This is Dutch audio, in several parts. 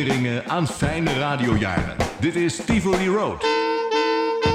herinneringen aan fijne radiojaren. Dit is Tivoli Road.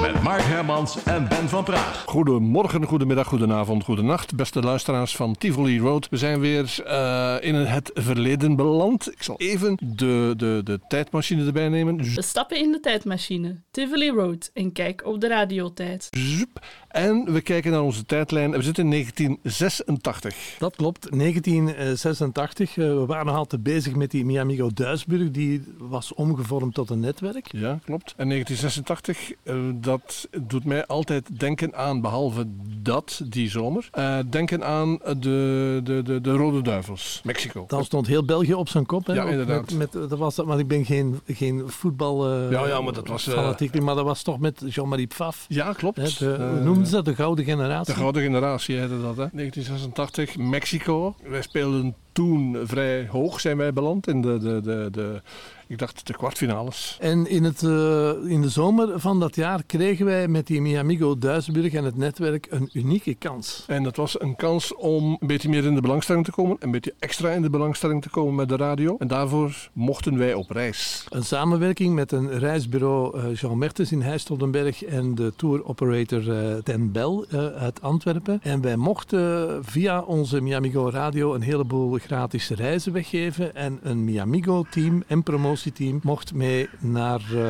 Met Mark Hermans en Ben van Praag. Goedemorgen, goedemiddag, goedenavond, goedenacht, beste luisteraars van Tivoli Road. We zijn weer uh, in het verleden beland. Ik zal even de, de, de tijdmachine erbij nemen. We stappen in de tijdmachine, Tivoli Road, en kijk op de radiotijd. Zup. En we kijken naar onze tijdlijn. We zitten in 1986. Dat klopt, 1986. Uh, we waren nog altijd bezig met die Miamigo Duisburg. Die was omgevormd tot een netwerk. Ja, klopt. En 1986, uh, dat doet mij altijd denken aan, behalve dat, die zomer, uh, denken aan de, de, de, de Rode Duivels, Mexico. Dan stond heel België op zijn kop. Hè? Ja, inderdaad. Met, met, dat was dat, want ik ben geen, geen voetbal ja, ja, maar dat was, fanatiek, maar dat was toch met Jean-Marie Pfaff. Ja, klopt. Hè, de, ze dat? De Gouden Generatie? De Gouden Generatie heette dat, hè. 1986, Mexico. Wij speelden toen vrij hoog zijn wij beland in de, de, de, de ik dacht de kwartfinales. En in, het, uh, in de zomer van dat jaar kregen wij met die Miamigo Duisburg en het netwerk een unieke kans. En dat was een kans om een beetje meer in de belangstelling te komen, een beetje extra in de belangstelling te komen met de radio. En daarvoor mochten wij op reis. Een samenwerking met een reisbureau uh, Jean Mertens in Heijstoldenberg en de tour operator uh, Den Bel uit Antwerpen. En wij mochten via onze Miamigo radio een heleboel gratis reizen weggeven en een Miamigo team en promotieteam mocht mee naar uh,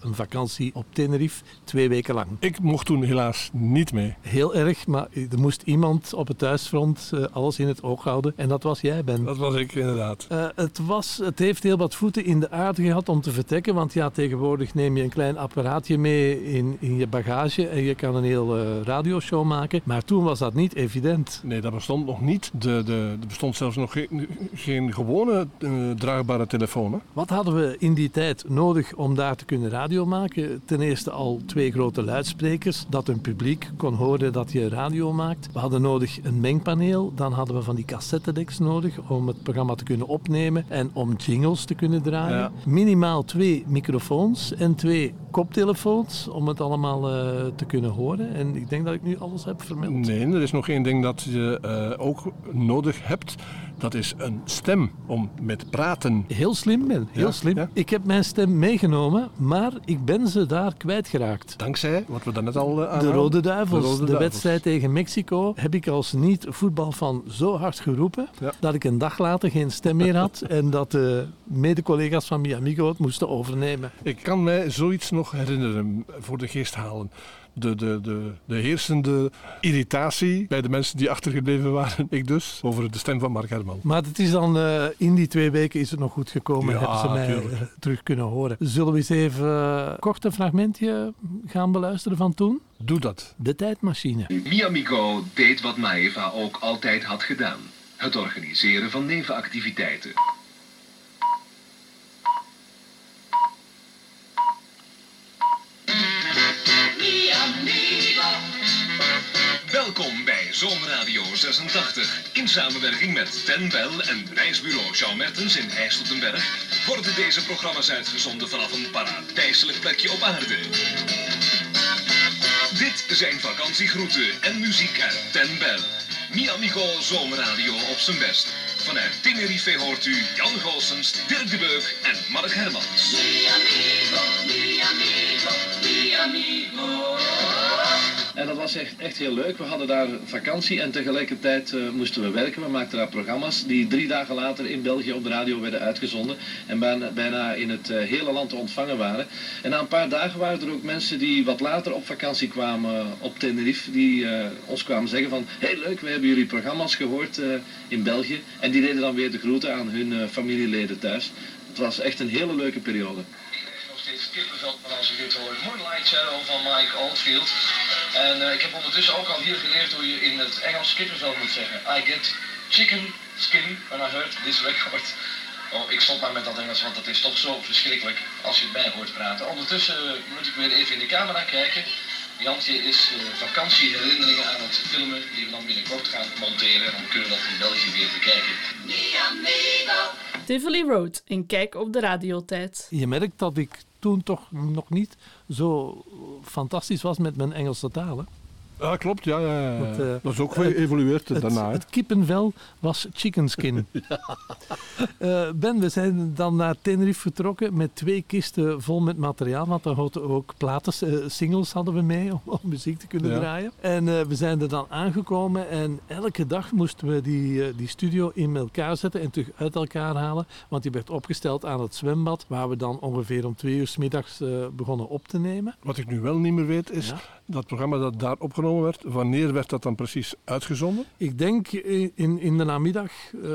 een vakantie op Tenerife twee weken lang. Ik mocht toen helaas niet mee. Heel erg, maar er moest iemand op het thuisfront uh, alles in het oog houden en dat was jij, Ben. Dat was ik inderdaad. Uh, het, was, het heeft heel wat voeten in de aarde gehad om te vertrekken, want ja, tegenwoordig neem je een klein apparaatje mee in, in je bagage en je kan een heel radioshow maken. Maar toen was dat niet evident. Nee, dat bestond nog niet. De, de, er bestond zelfs nog geen, geen gewone draagbare telefoon. Hè? Wat hadden we in die tijd nodig om daar te kunnen radio maken? Ten eerste al twee grote luidsprekers, dat een publiek kon horen dat je radio maakt. We hadden nodig een mengpaneel, dan hadden we van die cassettedecks nodig om het programma te kunnen opnemen en om jingles te kunnen draaien. Ja. Minimaal twee microfoons en twee koptelefoons om het allemaal uh, te kunnen horen. En ik denk dat ik nu alles heb vermeld. Nee, er is nog één ding dat je uh, ook nodig hebt. Dat is een stem om met praten. Heel slim, Ben. Heel ja, slim. Ja. Ik heb mijn stem meegenomen, maar ik ben ze daar kwijtgeraakt. Dankzij wat we daarnet al uh, De Rode Duivels. De, Rode de wedstrijd tegen Mexico heb ik als niet-voetbalfan zo hard geroepen ja. dat ik een dag later geen stem meer had en dat de mede-collega's van Miamigo het moesten overnemen. Ik kan mij zoiets nog herinneren, voor de geest halen de, de, de, de heersende irritatie bij de mensen die achtergebleven waren, ik dus, over de stem van Mark Herman. Maar het is dan, uh, in die twee weken is het nog goed gekomen, ja, hebben ze mij uh, terug kunnen horen. Zullen we eens even uh, kort een fragmentje gaan beluisteren van toen? Doe dat. De tijdmachine. Miamigo deed wat Maeva ook altijd had gedaan. Het organiseren van nevenactiviteiten. Zoomradio 86. In samenwerking met Ten Bell en reisbureau Jean Mertens in IJsseldenberg worden deze programma's uitgezonden vanaf een paradijselijk plekje op aarde. Dit zijn vakantiegroeten en muziek uit Ten Bell. Mi Amigo Zoomradio op zijn best. Vanuit Tenerife hoort u Jan Goossens, Dirk de Beuk en Mark Hermans. Mi amigo, mi amigo. En dat was echt, echt heel leuk. We hadden daar vakantie en tegelijkertijd uh, moesten we werken. We maakten daar programma's die drie dagen later in België op de radio werden uitgezonden. En bijna, bijna in het uh, hele land te ontvangen waren. En na een paar dagen waren er ook mensen die wat later op vakantie kwamen op Tenerife. Die uh, ons kwamen zeggen van, heel leuk, we hebben jullie programma's gehoord in België. En die deden dan weer de groeten aan hun familieleden thuis. Het was echt een hele leuke periode. Steeds kippenvel als je dit hoort. Moonlight Shadow van Mike Oldfield. En uh, ik heb ondertussen ook al hier geleerd hoe je in het Engels kippenvel moet zeggen. I get chicken skin when I heard this record. Oh, ik stop maar met dat Engels, want dat is toch zo verschrikkelijk als je het bij hoort praten. Ondertussen moet ik weer even in de camera kijken. Jantje is uh, vakantieherinneringen aan het filmen, die we dan binnenkort gaan monteren. En dan kunnen we dat in België weer bekijken. Tivoli Road, een kijk op de radiotijd. Je merkt dat ik toen toch nog niet zo fantastisch was met mijn Engelse taal. Hè? Ja, klopt. Ja, ja, ja. Want, eh, dat is ook geëvolueerd Het, daarna. het kippenvel was chicken skin. Eh, ben, we zijn dan naar Tenerife vertrokken met twee kisten vol met materiaal. Want daar hadden we ook platen, eh, singles hadden we mee om, om muziek te kunnen Ja. draaien. En we zijn er dan aangekomen en elke dag moesten we die, die studio in elkaar zetten en terug uit elkaar halen. Want die werd opgesteld aan het zwembad, waar we dan ongeveer om twee uur s middags begonnen op te nemen. Wat ik nu wel niet meer weet is, Ja. dat programma dat daar opgenomen werd, wanneer werd dat dan precies uitgezonden? Ik denk in, in de namiddag, eh,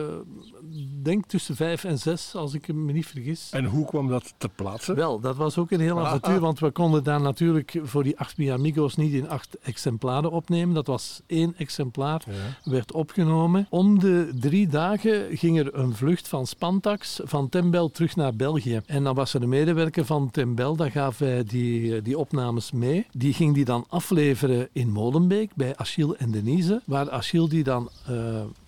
denk tussen vijf en zes, als ik me niet vergis. En hoe kwam dat ter plaatse? Wel, dat was ook een heel Ah, avontuur, ah. want we konden daar natuurlijk voor die acht Miamigo's niet in acht exemplaren opnemen. Dat was één exemplaar, Ja. werd opgenomen. Om de drie dagen ging er een vlucht van Spantax van Tembel terug naar België. En dan was er een medewerker van Tembel, dat gaf wij die, die opnames mee. Die ging die dan afleveren in Molenbeek bij Achille en Denise, waar Achille die dan eh,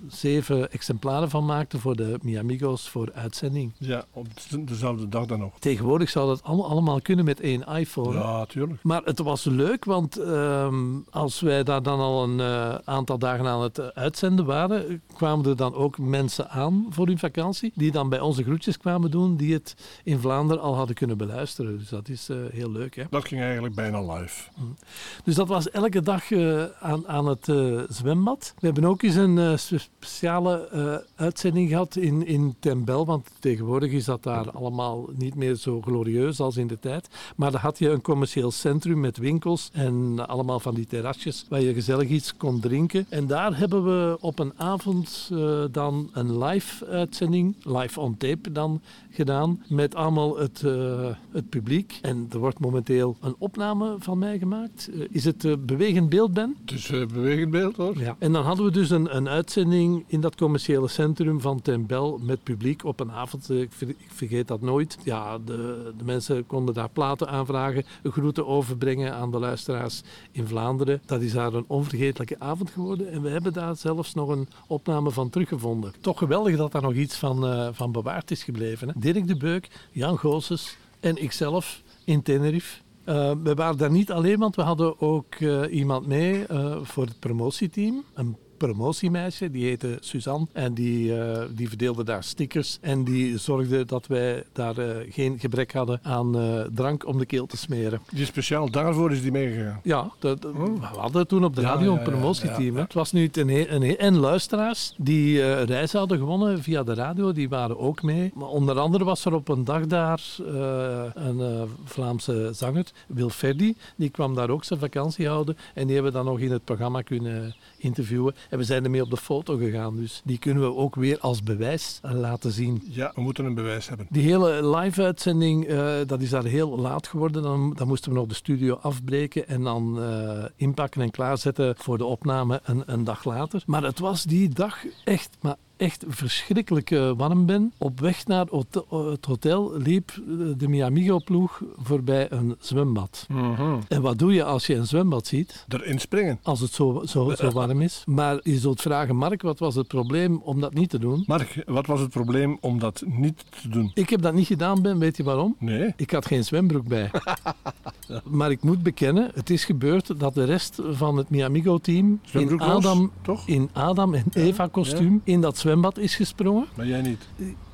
zeven exemplaren van maakte voor de Miamigo's voor uitzending. Ja, op de- dezelfde dag dan nog. Tegenwoordig zou dat allemaal, allemaal kunnen met één iPhone. Ja, tuurlijk. Maar het was leuk, want ehm, als wij daar dan al een eh, aantal dagen aan het eh, uitzenden waren, kwamen er dan ook mensen aan voor hun vakantie, die dan bij onze groetjes kwamen doen, die het in Vlaanderen al hadden kunnen beluisteren. Dus dat is heel leuk. Hè? Dat ging eigenlijk bijna live. Dus dat was elke dag eh, aan, aan het eh, zwembad. We hebben ook eens een eh, speciale uitzending gehad in, in Tembel, want tegenwoordig is dat daar allemaal niet meer zo glorieus als in de tijd. Maar dan had je een commercieel centrum met winkels en allemaal van die terrasjes waar je gezellig iets kon drinken. En daar hebben we op een avond dan een live uitzending, live on tape dan, gedaan met allemaal het, het publiek. En er wordt momenteel een opname van mij gemaakt. Is het bewegend beeld, Ben? Is eh, bewegend beeld hoor. Ja. En dan hadden we dus een, een uitzending in dat commerciële centrum van Tembel met publiek op een avond. Eh, Ik, ver- ik vergeet dat nooit. Ja, de, de mensen konden daar platen aanvragen, groeten overbrengen aan de luisteraars in Vlaanderen. Dat is daar een onvergetelijke avond geworden. En we hebben daar zelfs nog een opname van teruggevonden. Toch geweldig dat daar nog iets van, eh, van bewaard is gebleven. Hè? Dirk de Beuk, Jan Goossens en ikzelf in Tenerife. Eh, we waren daar niet alleen, want we hadden ook eh, iemand mee eh, voor het promotieteam. Promotiemeisje, die heette Suzanne. En die, eh, die verdeelde daar stickers. En die zorgde dat wij daar eh, geen gebrek hadden aan eh, drank om de keel te smeren. Die speciaal daarvoor is die meegegaan. Ja, dat, dat- we hadden toen op de radio ja, een promotieteam. ja, hè. ja. Het was nu een, en luisteraars die reizen hadden gewonnen via de radio, die waren ook mee. Maar onder andere was er op een dag daar een Vlaamse zanger, Wil Ferdi, die kwam daar ook zijn vakantie houden. En die hebben we dan nog in het programma kunnen interviewen. En we zijn ermee op de foto gegaan, dus die kunnen we ook weer als bewijs eh, laten zien. Ja, we moeten een bewijs hebben. Die hele live-uitzending, eh, dat is daar heel laat geworden. Dan, dan moesten we nog de studio afbreken en dan eh, inpakken en klaarzetten voor de opname een, een dag later. Maar het was die dag echt, maar echt verschrikkelijk eh, warm ben. Op weg naar het hotel, liep eh, de Miamigo-ploeg voorbij een zwembad. En wat doe je als je een zwembad ziet? Erin springen. Als het zo, zo, zo warm is. Maar je zult vragen, Mark, wat was het probleem om dat niet te doen? Mark, wat was het probleem om dat niet te doen? Ik heb dat niet gedaan, Ben. Weet je waarom? Nee. Ik had geen zwembroek bij. Maar ik moet bekennen, het is gebeurd dat de rest van het Miamigo-team in Adam, toch? in Adam en Eva-kostuum in dat zwembad is gesprongen. Maar jij niet.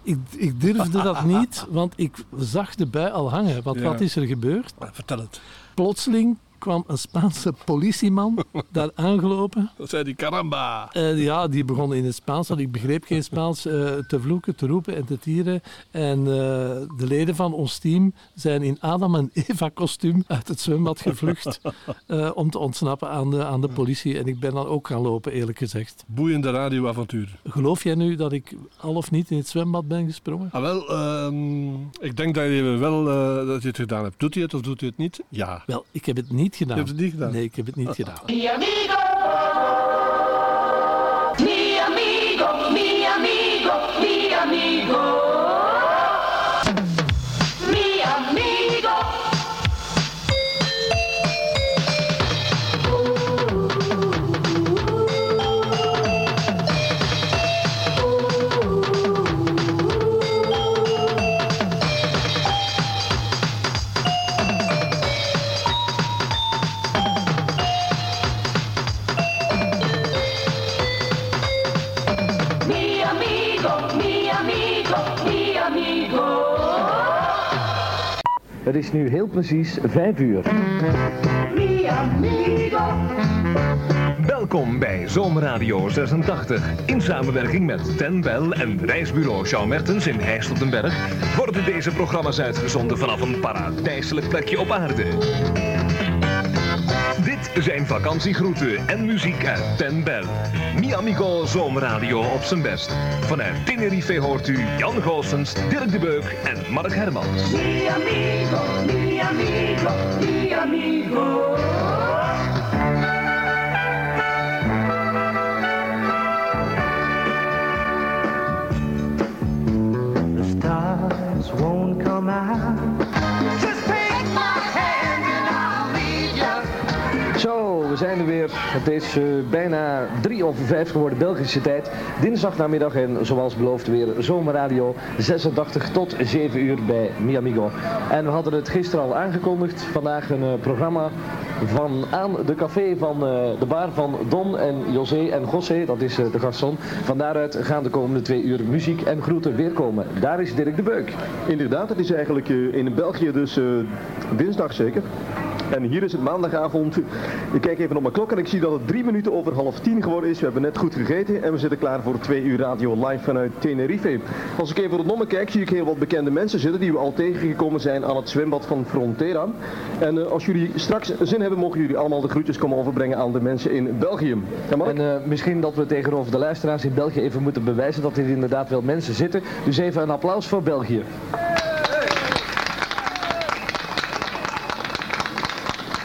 Ik, ik durfde dat niet, want ik zag de bui al hangen. Want Ja. wat is er gebeurd? Vertel het. Plotseling kwam een Spaanse politieman daar aangelopen. Dat zei die caramba. Ja, die begon in het Spaans, want ik begreep geen Spaans, eh, te vloeken, te roepen en te tieren. En eh, de leden van ons team zijn in Adam en Eva kostuum uit het zwembad gevlucht eh, om te ontsnappen aan de, aan de politie. En ik ben dan ook gaan lopen, eerlijk gezegd. Boeiende radioavontuur. Geloof jij nu dat ik al of niet in het zwembad ben gesprongen? Ah, wel, ehm, ik denk dat je wel dat je het gedaan hebt. Doet hij het of doet hij het niet? Ja. Wel, ik heb het niet gedaan. Je hebt het niet gedaan? Nee, ik heb het niet gedaan. Het is nu heel precies 5 uur. Welkom bij Zomerradio 86. In samenwerking met Ten Bel en reisbureau Jean Mertens in Berg worden deze programma's uitgezonden vanaf een paradijselijk plekje op aarde. Dit zijn vakantiegroeten en muziek uit Ten Bel. Mi Amigo Zomerradio op zijn best. Vanuit Tenerife hoort u Jan Goossens, Dirk de Beuk en Mark Hermans. Mi amigo, mi Het is eh, bijna drie over vijf geworden Belgische tijd. Dinsdag namiddag en zoals beloofd weer Zomerradio 86 tot 7 uur bij Miamigo. En we hadden het gisteren al aangekondigd. Vandaag een eh, programma van aan de café van eh, de bar van Don en José en José. Dat is de garçon. Van daaruit gaan de komende twee uur muziek en groeten weer komen. Daar is Dirk de Beuk. Inderdaad, het is eigenlijk in België dus dinsdag zeker. En hier is het maandagavond. Ik kijk even op mijn klok en ik zie dat het drie minuten over half tien geworden is. We hebben net goed gegeten en we zitten klaar voor twee uur radio live vanuit Tenerife. Als ik even rondom me kijk, zie ik heel wat bekende mensen zitten die we al tegengekomen zijn aan het zwembad van Frontera. En eh, als jullie straks zin hebben, mogen jullie allemaal de groetjes komen overbrengen aan de mensen in België. Ja? En eh, misschien dat we tegenover de luisteraars in België even moeten bewijzen dat er inderdaad wel mensen zitten. Dus even een applaus voor België.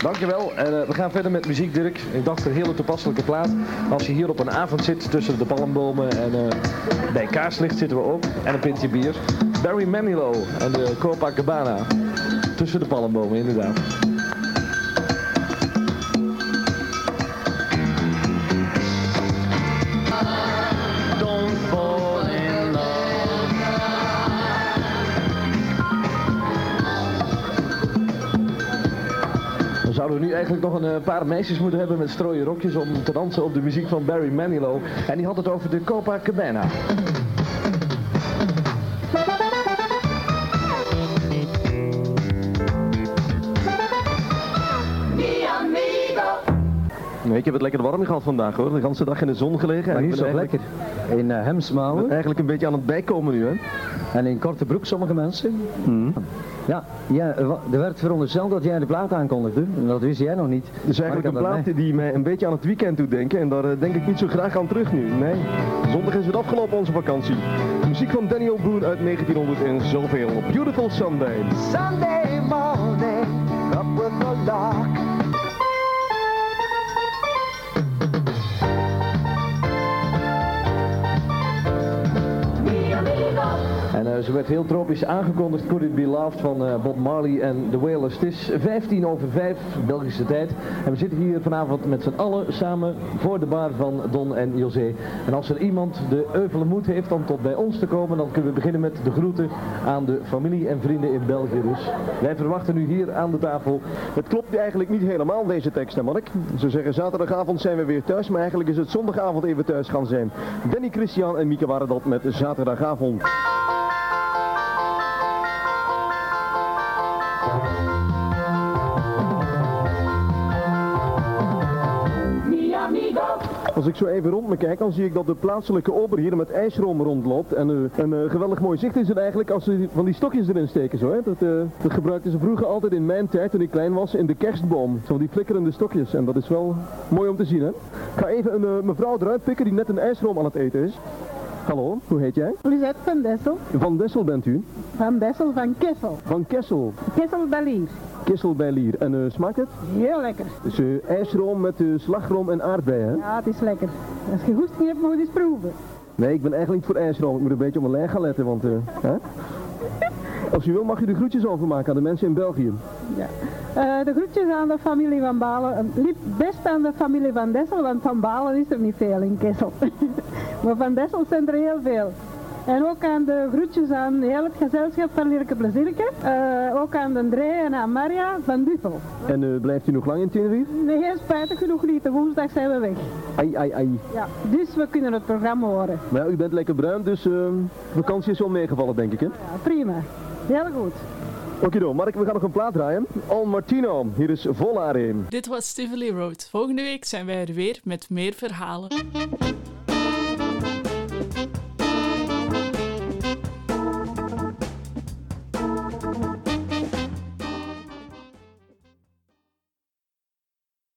Dankjewel. En eh, we gaan verder met muziek, Dirk. Ik dacht een hele toepasselijke plaat. Als je hier op een avond zit tussen de palmbomen en eh, bij kaarslicht zitten we ook. En een pintje bier. Barry Manilow en de Copacabana. Tussen de palmbomen, inderdaad. Eigenlijk nog een eh, paar meisjes moeten hebben met strooie rokjes om te dansen op de muziek van Barry Manilow. En die had het over de Copacabana. Ik heb het lekker warm gehad vandaag hoor. De hele dag in de zon gelegen. Maar ik zo lekker. In uh, hemsmouwen. Eigenlijk een beetje aan het bijkomen nu hè. En in korte broek sommige mensen. Mhm. Ja, ja, er er werd verondersteld dat jij de plaat aankondigde. En dat wist jij nog niet. Het is eigenlijk een plaat die mij een beetje aan het weekend doet denken. En daar eh, denk ik niet zo graag aan terug nu. Nee, zondag is het afgelopen onze vakantie. Muziek van Daniel Boone uit 1900 en zoveel. Beautiful Sunday. Sunday morning, up with the lark. En eh, ze werd heel tropisch aangekondigd, Could It Be Loved van eh, Bob Marley en The Wailers. Het is 15 over 5 Belgische tijd. En we zitten hier vanavond met z'n allen samen voor de bar van Don en José. En als er iemand de euvele moed heeft om tot bij ons te komen, dan kunnen we beginnen met de groeten aan de familie en vrienden in België. Dus wij verwachten u hier aan de tafel. Het klopt eigenlijk niet helemaal deze tekst hè Mark. Ze zeggen zaterdagavond zijn we weer thuis, maar eigenlijk is het zondagavond even thuis gaan zijn. Danny, Christian en Mieke waren dat met zaterdagavond. Als ik zo even rond me kijk, dan zie ik dat de plaatselijke ober hier met ijsroom rondloopt. En eh, een eh, geweldig mooi zicht is het eigenlijk als ze van die stokjes erin steken. Zo, hè? Dat, eh, dat gebruikten ze vroeger altijd in mijn tijd, toen ik klein was, in de kerstboom. Zo die flikkerende stokjes. En dat is wel mooi om te zien. Hè? Ik ga even een mevrouw eruit pikken die net een ijsroom aan het eten is. Hallo, hoe heet jij? Lisette van Dessel. Van Dessel bent u? Van Dessel van Kessel. Van Kessel. Kessel Balier. Kessel bij Lier. En eh, smaakt het? Heel lekker. Dus eh, ijsroom met eh, slagroom en aardbeien, hè? Ja, het is lekker. Als je goesting hebt, moet je eens proeven. Nee, ik ben eigenlijk niet voor ijsroom. Ik moet een beetje op mijn lijn gaan letten, want... hè? Als u wil mag u de groetjes overmaken aan de mensen in België. Ja. Eh, de groetjes aan de familie van Balen. Liep best aan de familie van Dessel, want van Balen is er niet veel in Kessel. maar van Dessel zijn er heel veel. En ook aan de groetjes aan heel het gezelschap van Lirke Plezierke. Eh, ook aan de Dree en aan Maria van Duffel. En eh, blijft u nog lang in Tenerife? Nee, spijtig genoeg niet. De woensdag zijn we weg. Ai, ai, ai. Ja, dus we kunnen het programma horen. Maar ja, u bent lekker bruin, dus eh, vakantie is wel meegevallen, denk ik, hè? Ja, prima. Heel goed. Oké, Mark, we gaan nog een plaat draaien. Al Martino, hier is Volare. Dit was Tivoli Road. Volgende week zijn wij er weer met meer verhalen.